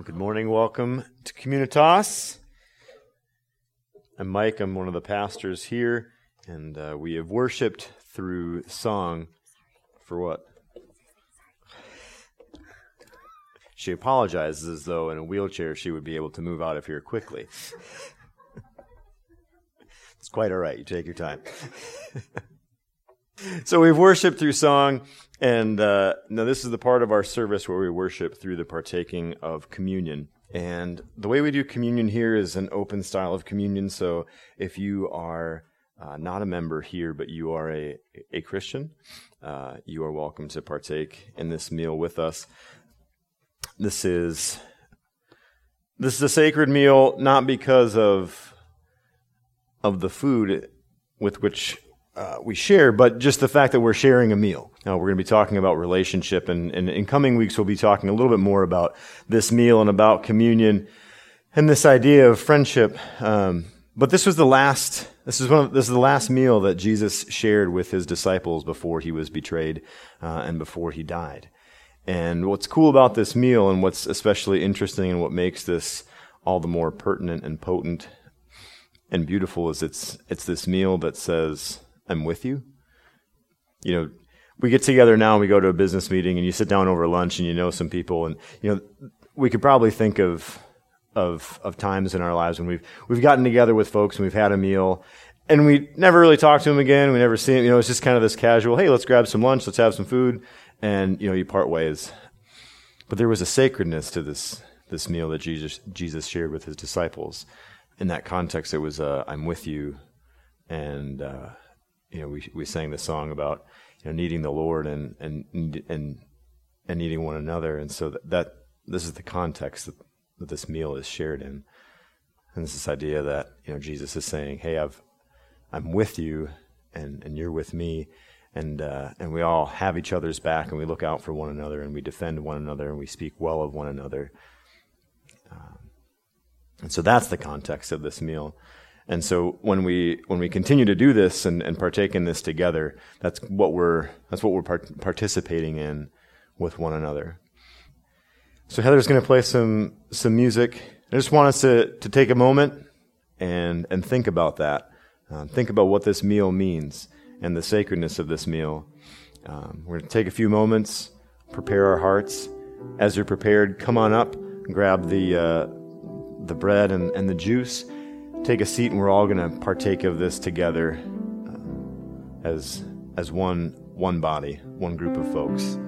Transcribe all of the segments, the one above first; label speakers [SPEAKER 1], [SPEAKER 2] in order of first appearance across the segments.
[SPEAKER 1] Well, good morning. Welcome to Communitas. I'm Mike. I'm one of the pastors here, and uh, we have worshiped through song for what? She apologizes as though in a wheelchair she would be able to move out of here quickly. it's quite all right. You take your time. so we've worshiped through song, and uh, now this is the part of our service where we worship through the partaking of communion. And the way we do communion here is an open style of communion. So if you are uh, not a member here, but you are a, a Christian, uh, you are welcome to partake in this meal with us. This is this is a sacred meal not because of of the food with which uh, we share, but just the fact that we're sharing a meal. Now, we're going to be talking about relationship, and, and in coming weeks, we'll be talking a little bit more about this meal and about communion and this idea of friendship. Um, but this was the last. This is one. Of, this is the last meal that Jesus shared with his disciples before he was betrayed uh, and before he died. And what's cool about this meal, and what's especially interesting, and what makes this all the more pertinent and potent and beautiful, is it's it's this meal that says I'm with you. You know, we get together now and we go to a business meeting and you sit down over lunch and you know some people and you know we could probably think of of of times in our lives when we've we've gotten together with folks and we've had a meal and we never really talk to them again. We never see them. You know, it's just kind of this casual, hey, let's grab some lunch, let's have some food, and you know, you part ways. But there was a sacredness to this this meal that Jesus Jesus shared with his disciples. In that context, it was uh, "I'm with you," and uh, you know, we we sang the song about you know needing the Lord and and and and needing one another, and so that, that this is the context that, that this meal is shared in, and this idea that you know Jesus is saying, "Hey, I've I'm with you, and and you're with me." And uh, and we all have each other's back, and we look out for one another, and we defend one another, and we speak well of one another. Um, and so that's the context of this meal. And so when we when we continue to do this and, and partake in this together, that's what we're that's what we're part- participating in with one another. So Heather's going to play some some music. I just want us to to take a moment and and think about that. Um, think about what this meal means and the sacredness of this meal. Um, we're going to take a few moments, prepare our hearts. As you're prepared, come on up, grab the uh, the bread and, and the juice take a seat and we're all going to partake of this together uh, as as one one body, one group of folks.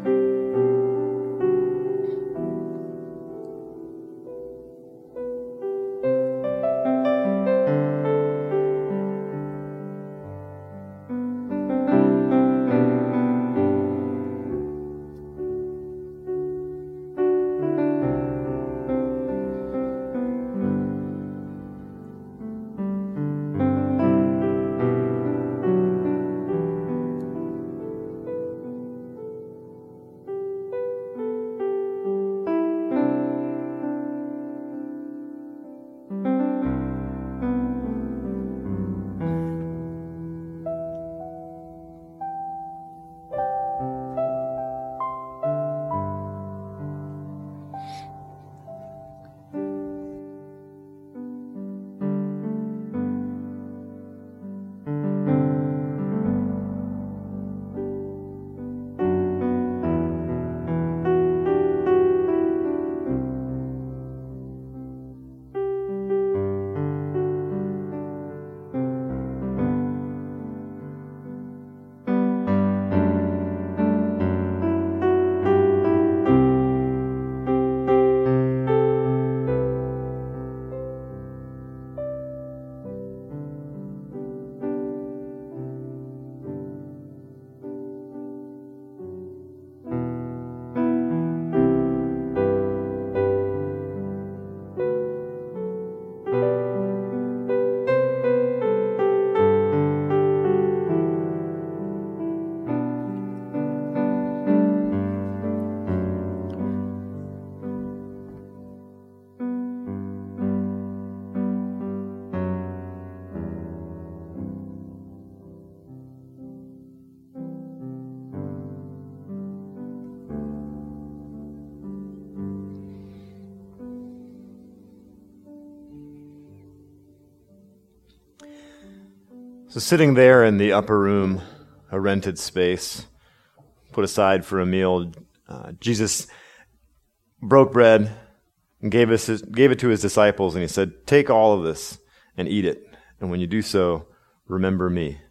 [SPEAKER 1] So, sitting there in the upper room, a rented space, put aside for a meal, uh, Jesus broke bread and gave, us his, gave it to his disciples, and he said, Take all of this and eat it. And when you do so, remember me.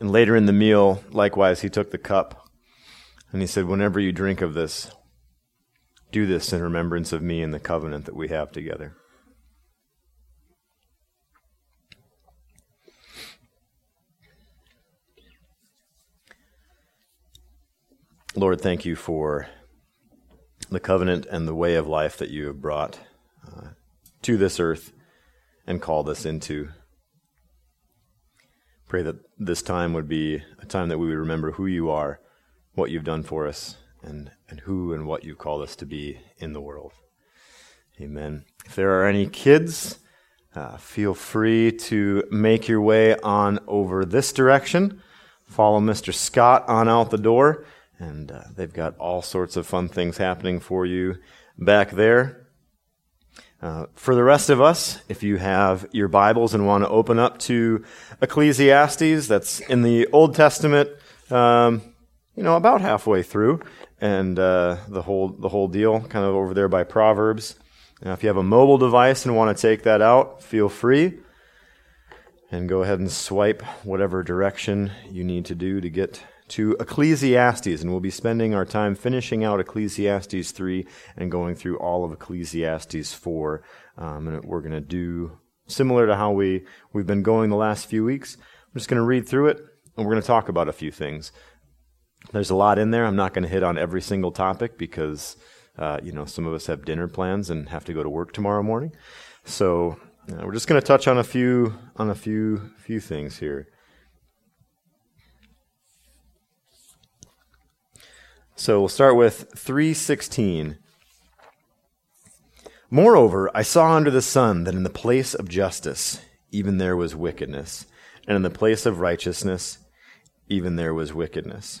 [SPEAKER 1] And later in the meal, likewise, he took the cup and he said, Whenever you drink of this, do this in remembrance of me and the covenant that we have together. Lord, thank you for the covenant and the way of life that you have brought uh, to this earth and called us into. Pray that this time would be a time that we would remember who you are, what you've done for us, and, and who and what you've called us to be in the world. Amen. If there are any kids, uh, feel free to make your way on over this direction. Follow Mr. Scott on out the door, and uh, they've got all sorts of fun things happening for you back there. Uh, for the rest of us, if you have your Bibles and want to open up to Ecclesiastes, that's in the Old Testament, um, you know, about halfway through and uh, the whole the whole deal, kind of over there by Proverbs. Now, if you have a mobile device and want to take that out, feel free, and go ahead and swipe whatever direction you need to do to get to Ecclesiastes, and we'll be spending our time finishing out Ecclesiastes three and going through all of Ecclesiastes four, um, and we're going to do similar to how we we've been going the last few weeks. I'm just going to read through it, and we're going to talk about a few things. There's a lot in there. I'm not going to hit on every single topic because, uh, you know, some of us have dinner plans and have to go to work tomorrow morning. So uh, we're just going to touch on a few on a few few things here. So we'll start with 316. Moreover, I saw under the sun that in the place of justice, even there was wickedness, and in the place of righteousness, even there was wickedness.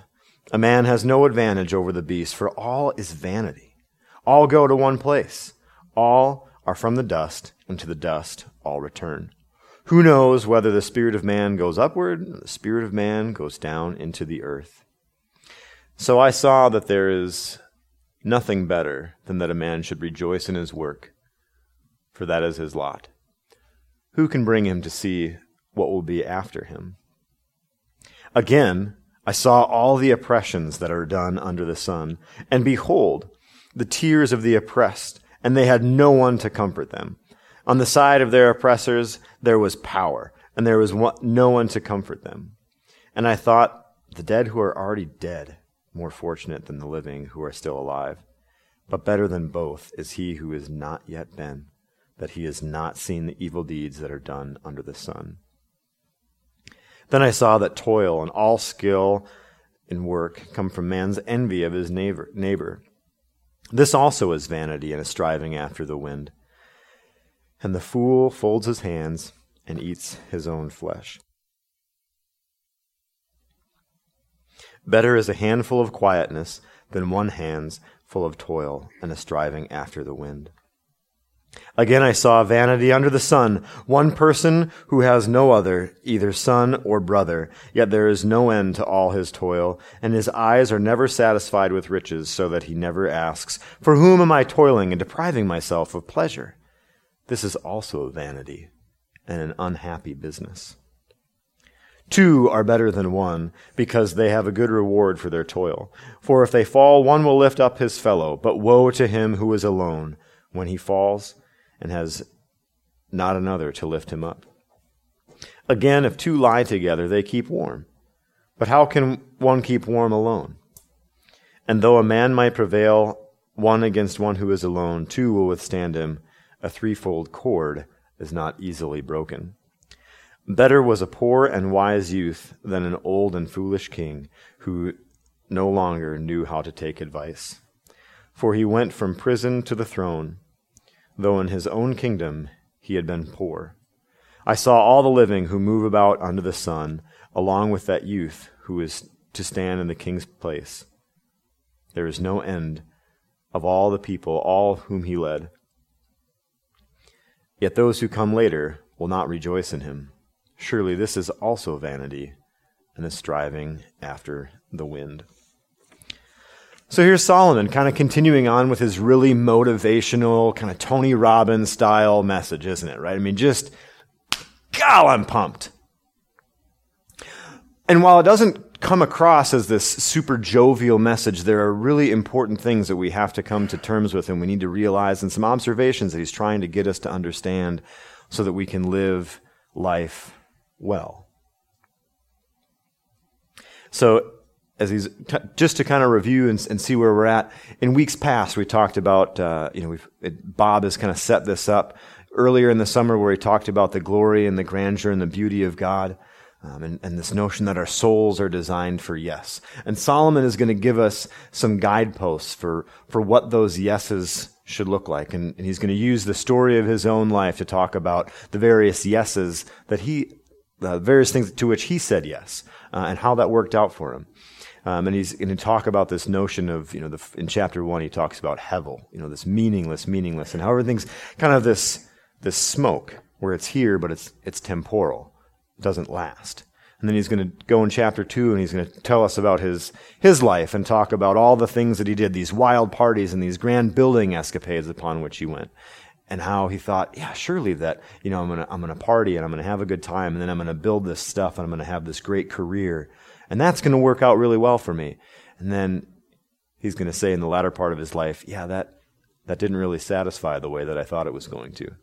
[SPEAKER 1] A man has no advantage over the beast, for all is vanity. All go to one place. All are from the dust, and to the dust all return. Who knows whether the spirit of man goes upward, or the spirit of man goes down into the earth? So I saw that there is nothing better than that a man should rejoice in his work, for that is his lot. Who can bring him to see what will be after him? Again, I saw all the oppressions that are done under the sun, and behold, the tears of the oppressed, and they had no one to comfort them. On the side of their oppressors there was power, and there was no one to comfort them. And I thought, the dead who are already dead, more fortunate than the living who are still alive. But better than both is he who has not yet been, that he has not seen the evil deeds that are done under the sun. Then I saw that toil and all skill in work come from man's envy of his neighbor. neighbor. This also is vanity and a striving after the wind. And the fool folds his hands and eats his own flesh. Better is a handful of quietness than one hands full of toil and a striving after the wind. Again, I saw vanity under the sun, one person who has no other, either son or brother, yet there is no end to all his toil, and his eyes are never satisfied with riches, so that he never asks, For whom am I toiling and depriving myself of pleasure? This is also vanity and an unhappy business. Two are better than one, because they have a good reward for their toil. For if they fall, one will lift up his fellow, but woe to him who is alone when he falls and has not another to lift him up. Again, if two lie together, they keep warm. But how can one keep warm alone? And though a man might prevail one against one who is alone, two will withstand him. A threefold cord is not easily broken. Better was a poor and wise youth than an old and foolish king who no longer knew how to take advice. For he went from prison to the throne, though in his own kingdom he had been poor. I saw all the living who move about under the sun, along with that youth who is to stand in the king's place. There is no end of all the people, all whom he led. Yet those who come later will not rejoice in him. Surely this is also vanity and a striving after the wind. So here's Solomon kind of continuing on with his really motivational, kind of Tony Robbins style message, isn't it? Right? I mean, just, God, I'm pumped. And while it doesn't come across as this super jovial message, there are really important things that we have to come to terms with and we need to realize and some observations that he's trying to get us to understand so that we can live life well. So as he's t- just to kind of review and, and, see where we're at. In weeks past, we talked about uh, you know it, Bob has kind of set this up earlier in the summer where he talked about the glory and the grandeur and the beauty of God. Um, and, and this notion that our souls are designed for yes. And Solomon is going to give us some guideposts for, for what those yeses should look like. And, and he's going to use the story of his own life to talk about the various yeses that he, the various things to which he said yes, uh, and how that worked out for him. Um, and he's going to talk about this notion of, you know, the, in chapter one, he talks about hevel, you know, this meaningless, meaningless, and how everything's kind of this, this smoke where it's here, but it's, it's temporal. It doesn't last. And then he's going to go in chapter two and he's going to tell us about his, his life and talk about all the things that he did, these wild parties and these grand building escapades upon which he went. And how he thought, yeah, surely that, you know, I'm going to, I'm going to party and I'm going to have a good time and then I'm going to build this stuff and I'm going to have this great career. And that's going to work out really well for me. And then he's going to say in the latter part of his life, yeah, that, that didn't really satisfy the way that I thought it was going to. And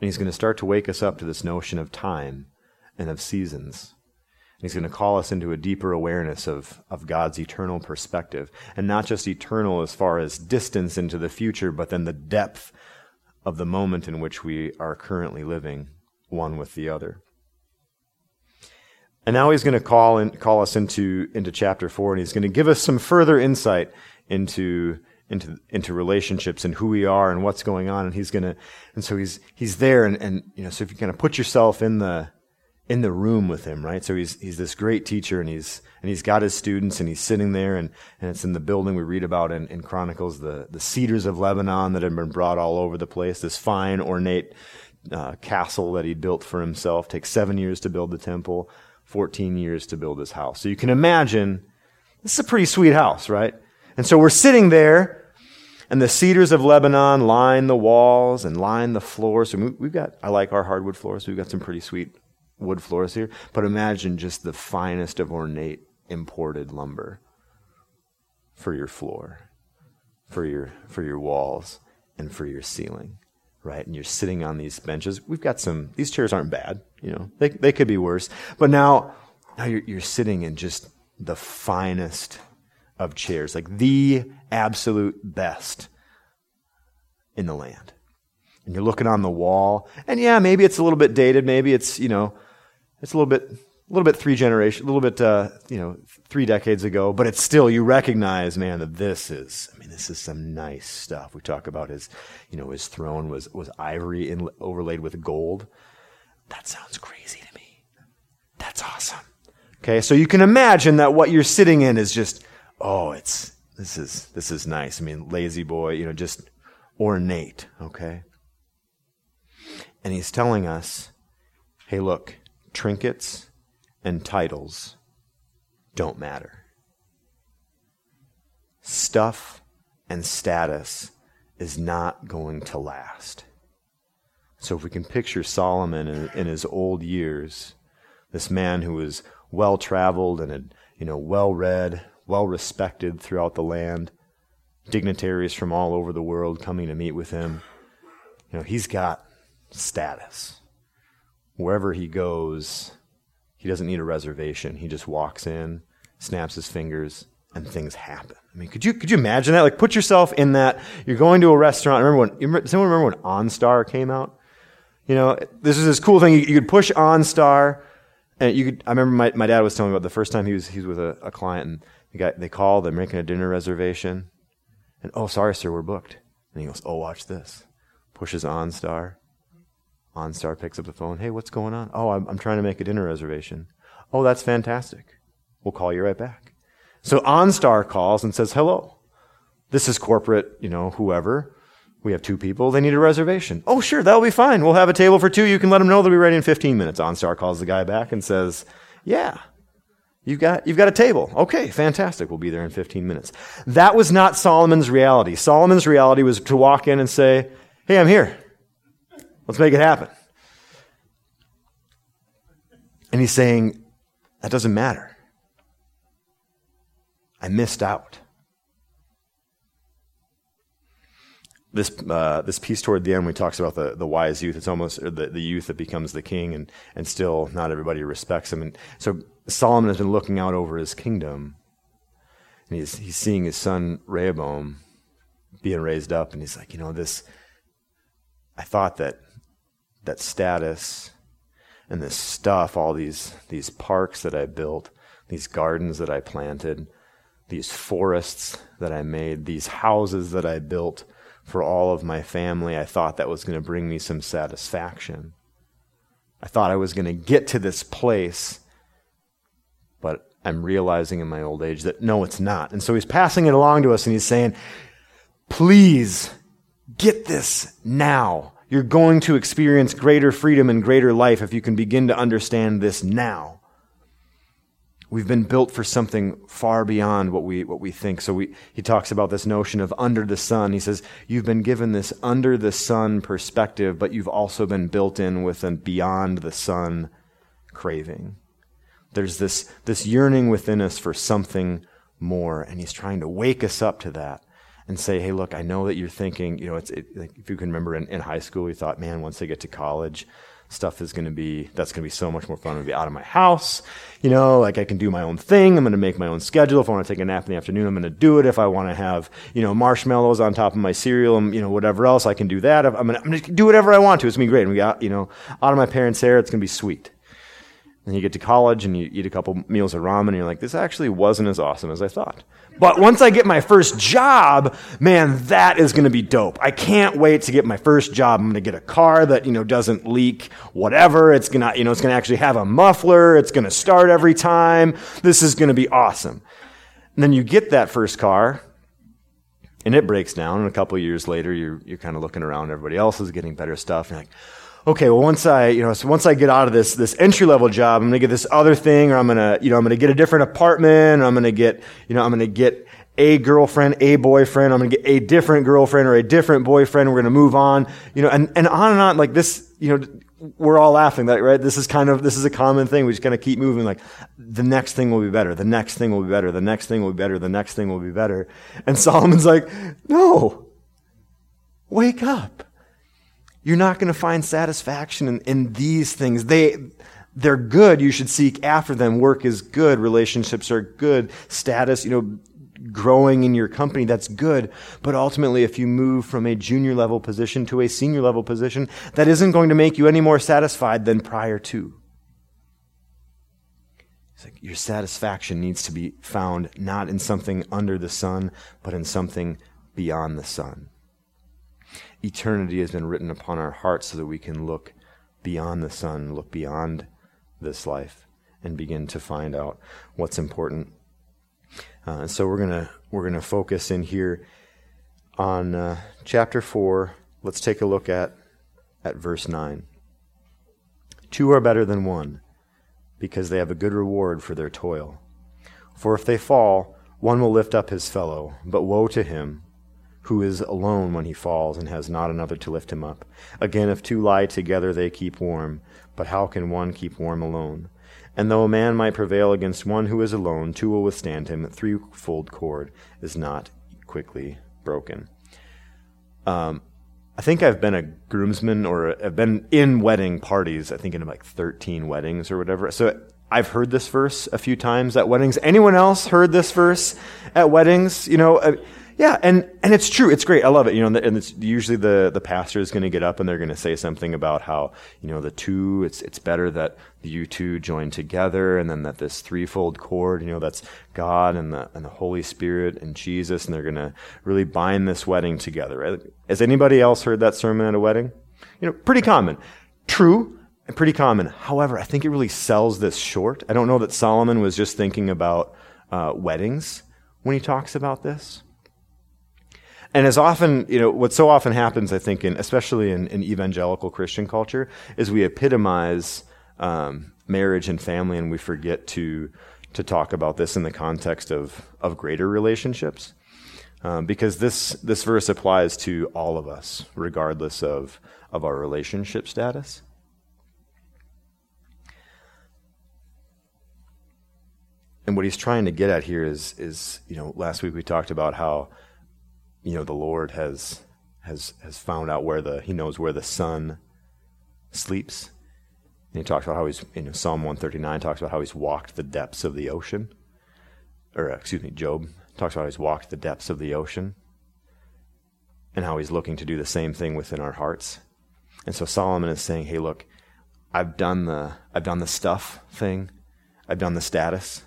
[SPEAKER 1] he's going to start to wake us up to this notion of time and of seasons. And he's going to call us into a deeper awareness of, of God's eternal perspective. And not just eternal as far as distance into the future, but then the depth of the moment in which we are currently living, one with the other. And now he's going to call in, call us into into chapter four, and he's going to give us some further insight into into into relationships and who we are and what's going on. And he's going to, and so he's he's there, and and you know, so if you kind of put yourself in the in the room with him, right? So he's he's this great teacher, and he's and he's got his students, and he's sitting there, and and it's in the building we read about in, in Chronicles, the the cedars of Lebanon that have been brought all over the place. This fine, ornate uh, castle that he built for himself takes seven years to build the temple. 14 years to build this house. So you can imagine this is a pretty sweet house, right? And so we're sitting there, and the cedars of Lebanon line the walls and line the floors. So we've got, I like our hardwood floors. We've got some pretty sweet wood floors here. But imagine just the finest of ornate imported lumber for your floor, for your, for your walls, and for your ceiling right? And you're sitting on these benches. We've got some, these chairs aren't bad, you know, they, they could be worse. But now, now you're, you're sitting in just the finest of chairs, like the absolute best in the land. And you're looking on the wall, and yeah, maybe it's a little bit dated. Maybe it's, you know, it's a little bit a little bit three generation, a little bit, uh, you know, three decades ago, but it's still, you recognize, man, that this is, I mean, this is some nice stuff. We talk about his, you know, his throne was, was ivory in, overlaid with gold. That sounds crazy to me. That's awesome. Okay. So you can imagine that what you're sitting in is just, oh, it's, this is, this is nice. I mean, La-Z-Boy, you know, just ornate. Okay. And he's telling us, hey, look, trinkets, and titles don't matter. Stuff and status is not going to last. So, if we can picture Solomon in, in his old years, this man who was well traveled and had, you know, well read, well respected throughout the land, dignitaries from all over the world coming to meet with him, you know, he's got status. Wherever he goes, he doesn't need a reservation. He just walks in, snaps his fingers, and things happen. I mean, could you could you imagine that? Like, put yourself in that. You're going to a restaurant. Remember when? Does anyone remember when OnStar came out? You know, this is this cool thing. You, you could push OnStar, and you could. I remember my, my dad was telling me about the first time he was he was with a, a client, and the guy they call, they're making a dinner reservation, and oh, sorry, sir, we're booked. And he goes, oh, watch this. Pushes OnStar. OnStar picks up the phone. Hey, what's going on? Oh, I'm, I'm trying to make a dinner reservation. Oh, that's fantastic. We'll call you right back. So OnStar calls and says, hello. This is corporate, you know, whoever. We have two people. They need a reservation. Oh, sure, that'll be fine. We'll have a table for two. You can let them know they'll be ready in 15 minutes. OnStar calls the guy back and says, yeah, you've got, you've got a table. Okay, fantastic. We'll be there in 15 minutes. That was not Solomon's reality. Solomon's reality was to walk in and say, hey, I'm here. Let's make it happen. And he's saying, that doesn't matter. I missed out. This, uh, this piece toward the end, when he talks about the, the wise youth, it's almost the, the youth that becomes the king, and, and still not everybody respects him. And so Solomon has been looking out over his kingdom, and he's, he's seeing his son Rehoboam being raised up, and he's like, you know, this, I thought that that status and this stuff, all these, these parks that I built, these gardens that I planted, these forests that I made, these houses that I built for all of my family, I thought that was going to bring me some satisfaction. I thought I was going to get to this place, but I'm realizing in my old age that no, it's not. And so he's passing it along to us and he's saying, please get this now. You're going to experience greater freedom and greater life if you can begin to understand this now. We've been built for something far beyond what we, what we think. So we, he talks about this notion of under the sun. He says, You've been given this under the sun perspective, but you've also been built in with a beyond the sun craving. There's this, this yearning within us for something more, and he's trying to wake us up to that and say, hey, look, I know that you're thinking, you know, it's it, like if you can remember in, in high school, we thought, man, once I get to college, stuff is going to be that's going to be so much more fun. I'm going to be out of my house. You know like i can do my own thing. I'm going to make my own schedule. If i want to take a nap in the afternoon i'm going to do it. If i want to have you know marshmallows on top of my cereal and you know whatever else i can do that. I'm going to, do whatever i want to. It's going to be great. And we got you know out of my parents hair. It's going to be sweet and you get to college and you eat a couple meals of ramen and you're like this actually wasn't as awesome as i thought but once I get my first job, man, that is going to be dope. I can't wait to get my first job. I'm going to get a car that, you know, doesn't leak whatever. It's going to, you know, it's going to actually have a muffler. It's going to start every time. This is going to be awesome. And then you get that first car and it breaks down. And a couple years later, you're, you're kind of looking around. Everybody else is getting better stuff. And you're like, okay, well, once I, you know, so once I get out of this, this entry level job, I'm going to get this other thing, or I'm going to, you know, I'm going to get a different apartment, or I'm going to get, you know, I'm going to get a girlfriend, a boyfriend, I'm going to get a different girlfriend or a different boyfriend, we're going to move on, you know, and, and on and on, like this, you know, we're all laughing right? This is kind of, this is a common thing. We just kind of keep moving like, the next thing will be better. The next thing will be better. The next thing will be better. The next thing will be better. And Solomon's like, no, wake up. You're not going to find satisfaction in, in these things. They, they're good. You should seek after them. Work is good. Relationships are good. Status, you know, growing in your company, that's good. But ultimately, if you move from a junior level position to a senior level position, that isn't going to make you any more satisfied than prior to. It's like your satisfaction needs to be found not in something under the sun, but in something beyond the sun eternity has been written upon our hearts so that we can look beyond the sun, look beyond this life, and begin to find out what's important. Uh, so we're gonna we're gonna focus in here on uh, chapter four. Let's take a look at at verse nine. Two are better than one, because they have a good reward for their toil. For if they fall, one will lift up his fellow, but woe to him who is alone when he falls and has not another to lift him up. Again, if two lie together, they keep warm. But how can one keep warm alone? And though a man might prevail against one who is alone, two will withstand him. Threefold cord is not quickly broken. Um, I think I've been a groomsman or I've been in wedding parties, I think in like 13 weddings or whatever. So I've heard this verse a few times at weddings. Anyone else heard this verse at weddings? You know, Yeah, and, and it's true. It's great. I love it. You know, and it's usually the, the pastor is going to get up and they're going to say something about how, you know, the two, it's, it's better that you two join together and then that this threefold cord, you know, that's God and the, and the Holy Spirit and Jesus, and they're going to really bind this wedding together. Right? Has anybody else heard that sermon at a wedding? You know, pretty common. True, and pretty common. However, I think it really sells this short. I don't know that Solomon was just thinking about uh, weddings when he talks about this. And as often, you know, what so often happens, I think, in, especially in, in evangelical Christian culture, is we epitomize um, marriage and family, and we forget to to talk about this in the context of of greater relationships, um, because this this verse applies to all of us, regardless of of our relationship status. And what he's trying to get at here is is you know, last week we talked about how you know, the Lord has has has found out where the he knows where the sun sleeps. And he talks about how he's you know Psalm 139 talks about how he's walked the depths of the ocean. Or excuse me, Job talks about how he's walked the depths of the ocean. And how he's looking to do the same thing within our hearts. And so Solomon is saying, "Hey, look, I've done the I've done the stuff thing. I've done the status.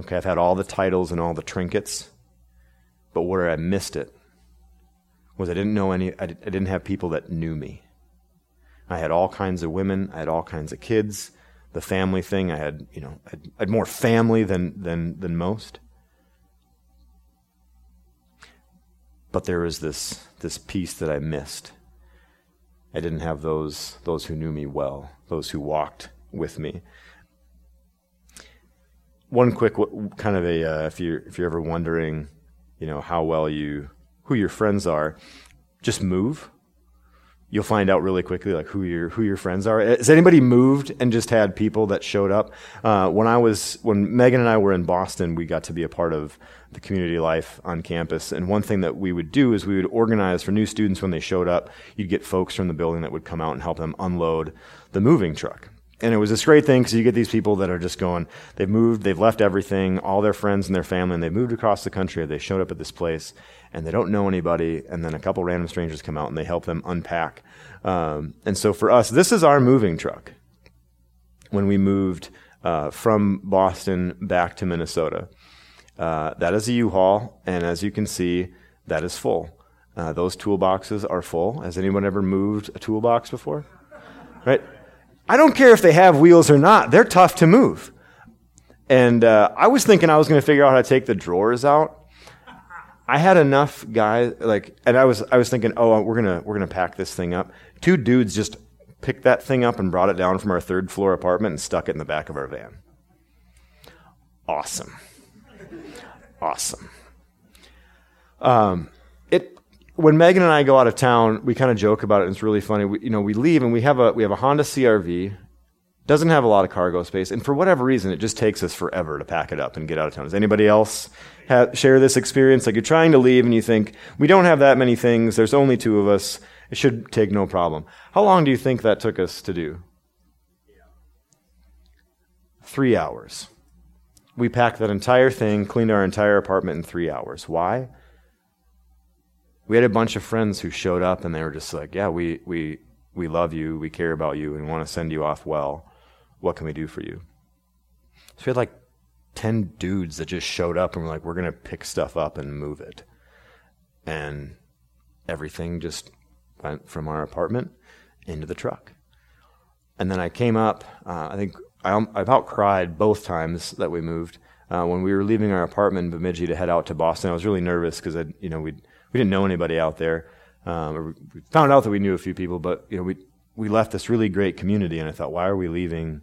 [SPEAKER 1] Okay, I've had all the titles and all the trinkets. But where I missed it was I didn't know any, I, didn't have people that knew me. I had all kinds of women, I had all kinds of kids. The family thing, I had, you know, I had, more family than, than, than most. But there was this, this piece that I missed. I didn't have those, those who knew me well, those who walked with me. One quick kind of a, uh, if you're, if you're ever wondering, you know, how well you, who your friends are, just move. You'll find out really quickly, like who your who your friends are. Has anybody moved and just had people that showed up? Uh, when I was when Megan and I were in Boston, we got to be a part of the community life on campus. And one thing that we would do is we would organize for new students when they showed up. You'd get folks from the building that would come out and help them unload the moving truck. And it was this great thing because you get these people that are just going, they've moved, they've left everything, all their friends and their family, and they've moved across the country. They showed up at this place and they don't know anybody. And then a couple random strangers come out and they help them unpack. Um, and so for us, this is our moving truck when we moved uh, from Boston back to Minnesota. Uh, that is a U-Haul, and as you can see, that is full. Uh, those toolboxes are full. Has anyone ever moved a toolbox before? Right? I don't care if they have wheels or not, they're tough to move. And uh, I was thinking I was going to figure out how to take the drawers out. I had enough guys like, and I was I was thinking, oh, we're gonna we're gonna pack this thing up. Two dudes just picked that thing up and brought it down from our third floor apartment and stuck it in the back of our van. Awesome, awesome. Um, when Megan and I go out of town, we kind of joke about it. and It's really funny. We, you know, we leave and we have a we have a Honda CRV. Doesn't have a lot of cargo space, and for whatever reason, it just takes us forever to pack it up and get out of town. Does anybody else have, share this experience? Like you're trying to leave and you think we don't have that many things. There's only two of us. It should take no problem. How long do you think that took us to do? Three hours. We packed that entire thing, cleaned our entire apartment in three hours. Why? We had a bunch of friends who showed up and they were just like, yeah, we, we, we love you, we care about you, and want to send you off well. What can we do for you? So we had like 10 dudes that just showed up and were like, we're going to pick stuff up and move it. And everything just went from our apartment into the truck. And then I came up, uh, I think I, I about cried both times that we moved. Uh, when we were leaving our apartment in Bemidji to head out to Boston, I was really nervous because I, you know, we'd we didn't know anybody out there. Um, we found out that we knew a few people, but you know, we we left this really great community, and I thought, why are we leaving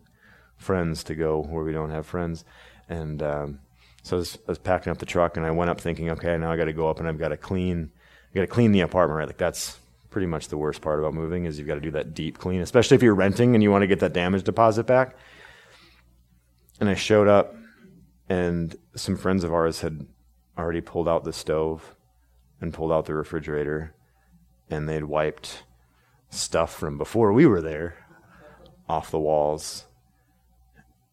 [SPEAKER 1] friends to go where we don't have friends? And um, so I was, I was, packing up the truck, and I went up thinking, okay, now I got to go up and I've got to clean, I got to clean the apartment. Right, like that's pretty much the worst part about moving is you've got to do that deep clean, especially if you're renting and you want to get that damage deposit back. And I showed up, and some friends of ours had already pulled out the stove and pulled out the refrigerator and they'd wiped stuff from before we were there off the walls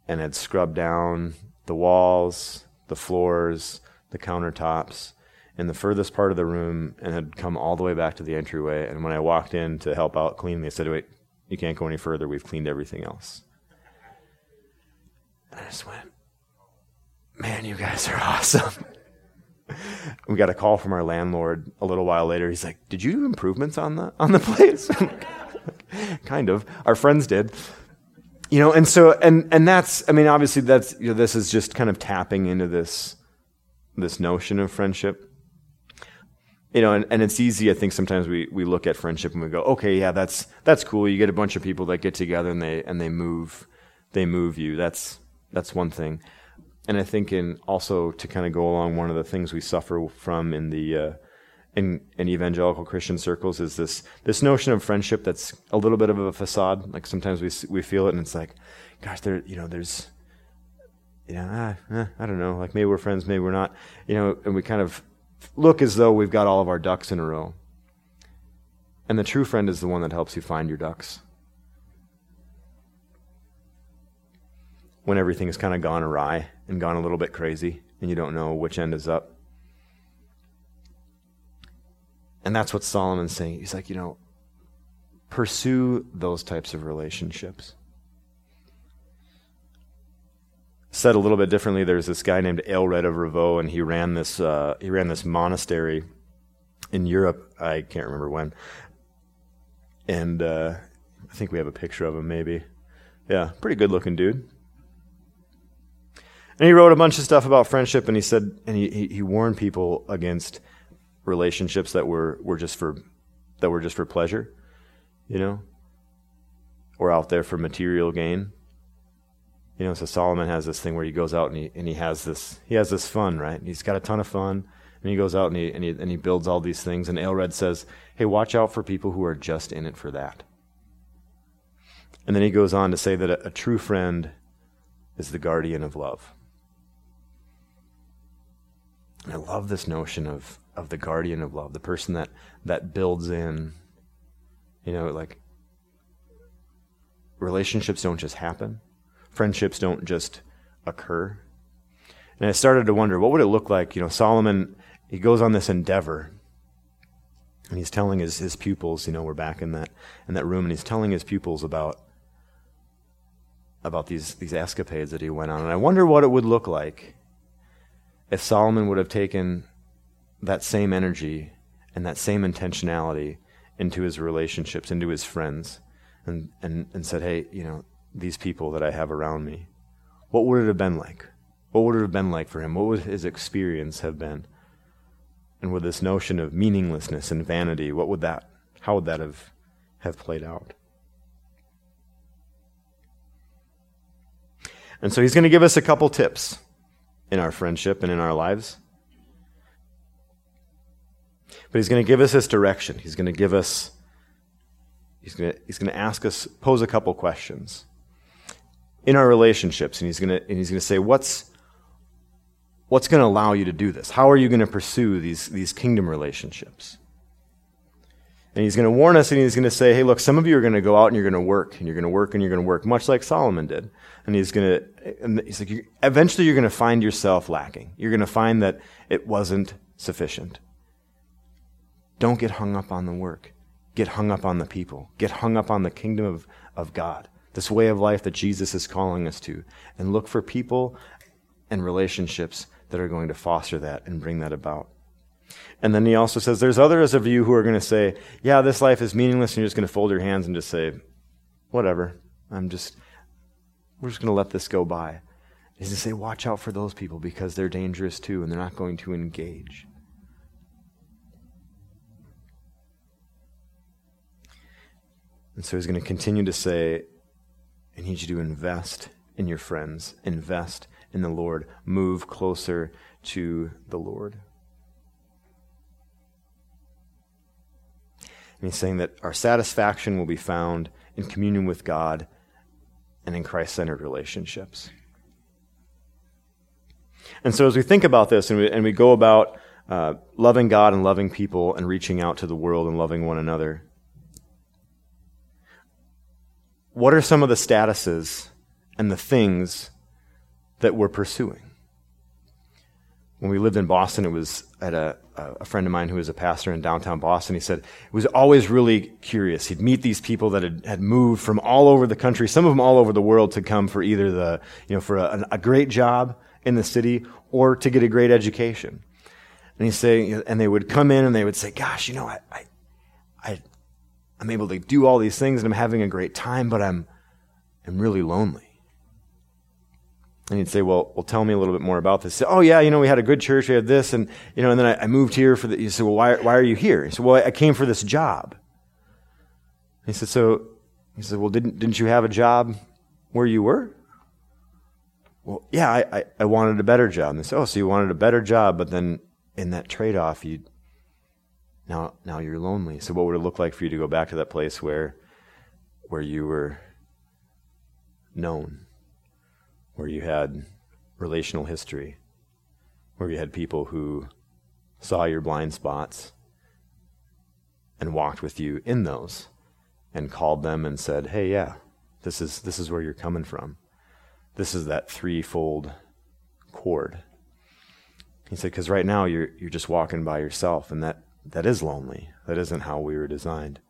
[SPEAKER 1] and had scrubbed down the walls, the floors, the countertops, in the furthest part of the room and had come all the way back to the entryway. And when I walked in to help out cleaning, they said, Wait, you can't go any further. We've cleaned everything else. And I just went, Man, you guys are awesome. We got a call from our landlord a little while later. He's like, "Did you do improvements on the on the place?" kind of. Our friends did. You know, and so and and that's I mean, obviously that's you know, this is just kind of tapping into this this notion of friendship. You know, and, and it's easy, I think sometimes we, we look at friendship and we go, okay, yeah, that's that's cool. You get a bunch of people that get together and they and they move they move you. That's that's one thing and I think in also to kind of go along one of the things we suffer from in the uh, in, in evangelical Christian circles is this this notion of friendship that's a little bit of a facade. Like sometimes we we feel it, and it's like, gosh, there you know there's you know ah, eh, I don't know, like maybe we're friends, maybe we're not, you know, and we kind of look as though we've got all of our ducks in a row. And the true friend is the one that helps you find your ducks. when everything has kind of gone awry and gone a little bit crazy and you don't know which end is up. And that's what Solomon's saying. He's like, you know, pursue those types of relationships. Said a little bit differently, there's this guy named Aelred of Rievaulx, and he ran this uh, he ran this monastery in Europe. I can't remember when, and uh, I think we have a picture of him. Maybe, yeah, pretty good looking dude. And he wrote a bunch of stuff about friendship, and he said, and he, he warned people against relationships that were, were just for that were just for pleasure, you know, or out there for material gain. You know, so Solomon has this thing where he goes out and he and he has this he has this fun, right? He's got a ton of fun, and he goes out and he and he, and he builds all these things. And Aelred says, "Hey, watch out for people who are just in it for that." And then he goes on to say that a, a true friend is the guardian of love. I love this notion of of the guardian of love, the person that that builds in, you know, like relationships don't just happen, friendships don't just occur. And I started to wonder, what would it look like? You know, Solomon he goes on this endeavor, and he's telling his his pupils, you know, we're back in that in that room, and he's telling his pupils about about these these escapades that he went on, and I wonder what it would look like if Solomon would have taken that same energy and that same intentionality into his relationships, into his friends, and, and, and said, hey, you know, these people that I have around me, what would it have been like? What would it have been like for him? What would his experience have been? And with this notion of meaninglessness and vanity, what would that, how would that have, have played out? And so he's going to give us a couple tips in our friendship and in our lives. But he's going to give us this direction. He's going to give us, he's going to, he's going to ask us, pose a couple questions in our relationships. And he's going to, and he's going to say, what's, what's going to allow you to do this? How are you going to pursue these, these kingdom relationships? And he's going to warn us and he's going to say, hey, look, some of you are going to go out and you're going to work and you're going to work and you're going to work, much like Solomon did. And he's going to, he's like, eventually you're going to find yourself lacking. You're going to find that it wasn't sufficient. Don't get hung up on the work. Get hung up on the people. Get hung up on the kingdom of, of God, this way of life that Jesus is calling us to. And look for people and relationships that are going to foster that and bring that about. And then he also says there's others of you who are going to say, yeah, this life is meaningless, and you're just going to fold your hands and just say, whatever. I'm just, we're just going to let this go by. He's going to say, watch out for those people because they're dangerous too, and they're not going to engage. And so he's going to continue to say, I need you to invest in your friends, invest in the Lord, move closer to the Lord. And he's saying that our satisfaction will be found in communion with God and in Christ centered relationships. And so, as we think about this and we, and we go about uh, loving God and loving people and reaching out to the world and loving one another, what are some of the statuses and the things that we're pursuing? When we lived in Boston, it was had a, a friend of mine who was a pastor in downtown Boston. He said it was always really curious. He'd meet these people that had, had moved from all over the country, some of them all over the world, to come for either the, you know, for a, a great job in the city or to get a great education. And he's say, and they would come in and they would say, "Gosh, you know, I, I, I I'm able to do all these things and I'm having a great time, but I'm, I'm really lonely." And he'd say, well, well, tell me a little bit more about this. Say, oh, yeah, you know, we had a good church, we had this, and, you know, and then I, I moved here for the, he said, well, why, why are you here? He said, well, I came for this job. He said, so, he said, well, didn't, didn't you have a job where you were? Well, yeah, I, I, I wanted a better job. And they said, oh, so you wanted a better job, but then in that trade-off, you, now, now you're lonely. So what would it look like for you to go back to that place where, where you were known? Where you had relational history, where you had people who saw your blind spots and walked with you in those and called them and said, "Hey, yeah, this is this is where you're coming from. This is that threefold cord." He said, "Because right now you're you're just walking by yourself, and that that is lonely. That isn't how we were designed."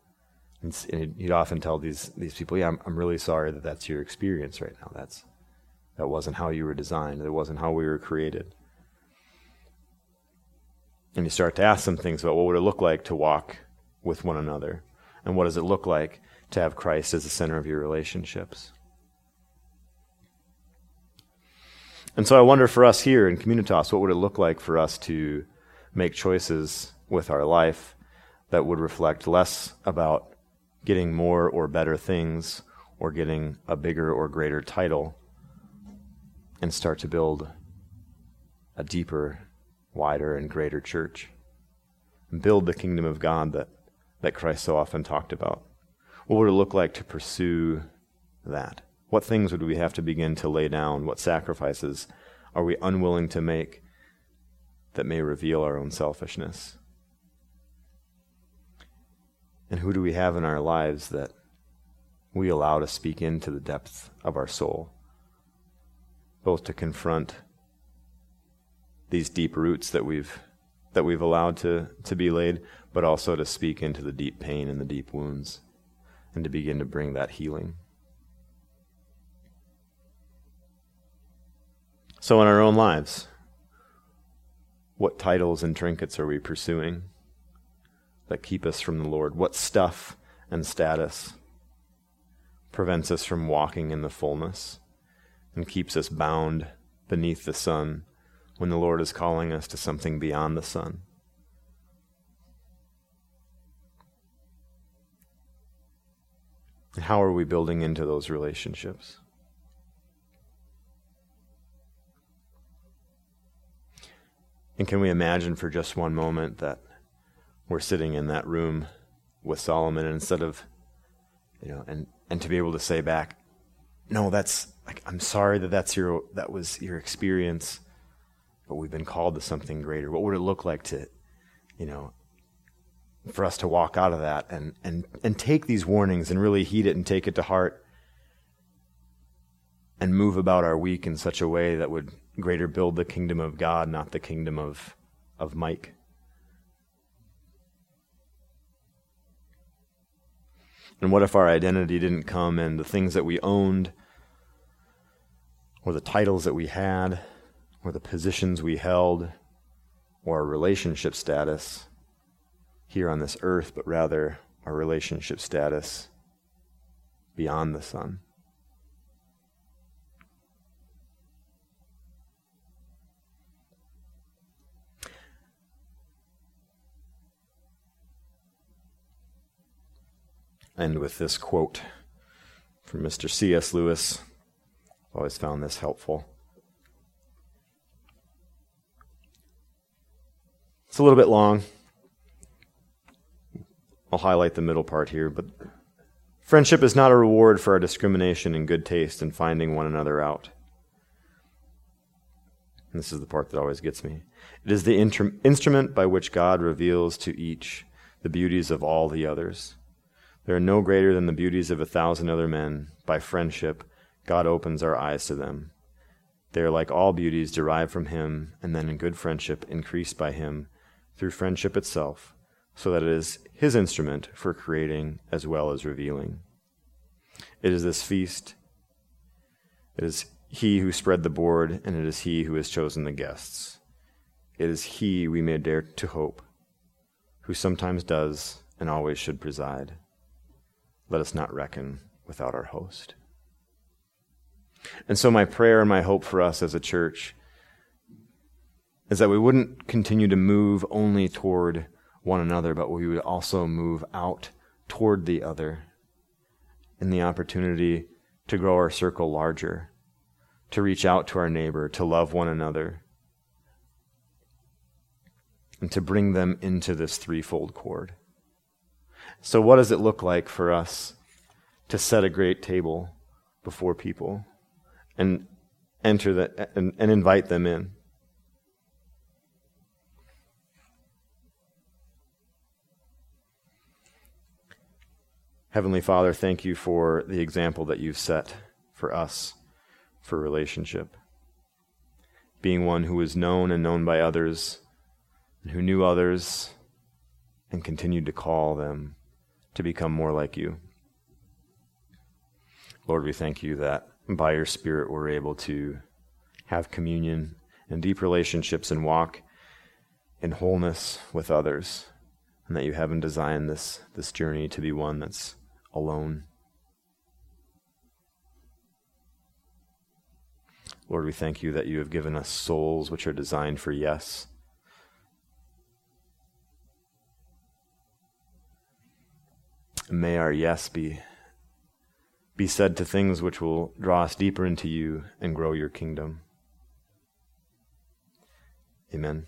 [SPEAKER 1] And, and he'd often tell these these people, "Yeah, I'm I'm really sorry that that's your experience right now. That's that wasn't how you were designed. That wasn't how we were created. And you start to ask some things about what would it look like to walk with one another? And what does it look like to have Christ as the center of your relationships? And so I wonder for us here in Communitas, what would it look like for us to make choices with our life that would reflect less about getting more or better things or getting a bigger or greater title and start to build a deeper, wider, and greater church. And build the kingdom of God that, that Christ so often talked about. What would it look like to pursue that? What things would we have to begin to lay down? What sacrifices are we unwilling to make that may reveal our own selfishness? And who do we have in our lives that we allow to speak into the depth of our soul? Both to confront these deep roots that we've that we've allowed to, to be laid, but also to speak into the deep pain and the deep wounds and to begin to bring that healing. So, in our own lives, what titles and trinkets are we pursuing that keep us from the Lord? What stuff and status prevents us from walking in the fullness and keeps us bound beneath the sun when the Lord is calling us to something beyond the sun. How are we building into those relationships? And can we imagine for just one moment that we're sitting in that room with Solomon instead of, you know, and, and to be able to say back, no, that's like I'm sorry that that's your that was your experience, but we've been called to something greater. What would it look like to, you know, for us to walk out of that and and and take these warnings and really heed it and take it to heart and move about our week in such a way that would greater build the kingdom of God, not the kingdom of of Mike. And what if our identity didn't come in the things that we owned or the titles that we had, or the positions we held, or our relationship status here on this earth, but rather our relationship status beyond the sun. End with this quote from Mr. C.S. Lewis. Always found this helpful. It's a little bit long. I'll highlight the middle part here, but friendship is not a reward for our discrimination and good taste in finding one another out. And this is the part that always gets me. It is the instrument by which God reveals to each the beauties of all the others. There are no greater than the beauties of a thousand other men. By friendship, God opens our eyes to them. They are like all beauties derived from Him, and then in good friendship increased by Him, through friendship itself, so that it is His instrument for creating as well as revealing. It is this feast. It is He who spread the board, and it is He who has chosen the guests. It is He we may dare to hope, who sometimes does and always should preside. Let us not reckon without our host. And so, my prayer and my hope for us as a church is that we wouldn't continue to move only toward one another, but we would also move out toward the other in the opportunity to grow our circle larger, to reach out to our neighbor, to love one another, and to bring them into this threefold cord. So, what does it look like for us to set a great table before people and enter the, and, and invite them in? Heavenly Father, thank you for the example that you've set for us for relationship. Being one who was known and known by others, and who knew others and continued to call them to become more like you. Lord, we thank you that by your Spirit we're able to have communion and deep relationships and walk in wholeness with others, and that you haven't designed this, this journey to be one that's alone. Lord, we thank you that you have given us souls which are designed for yes. may our yes be, be said to things which will draw us deeper into you and grow your kingdom. Amen.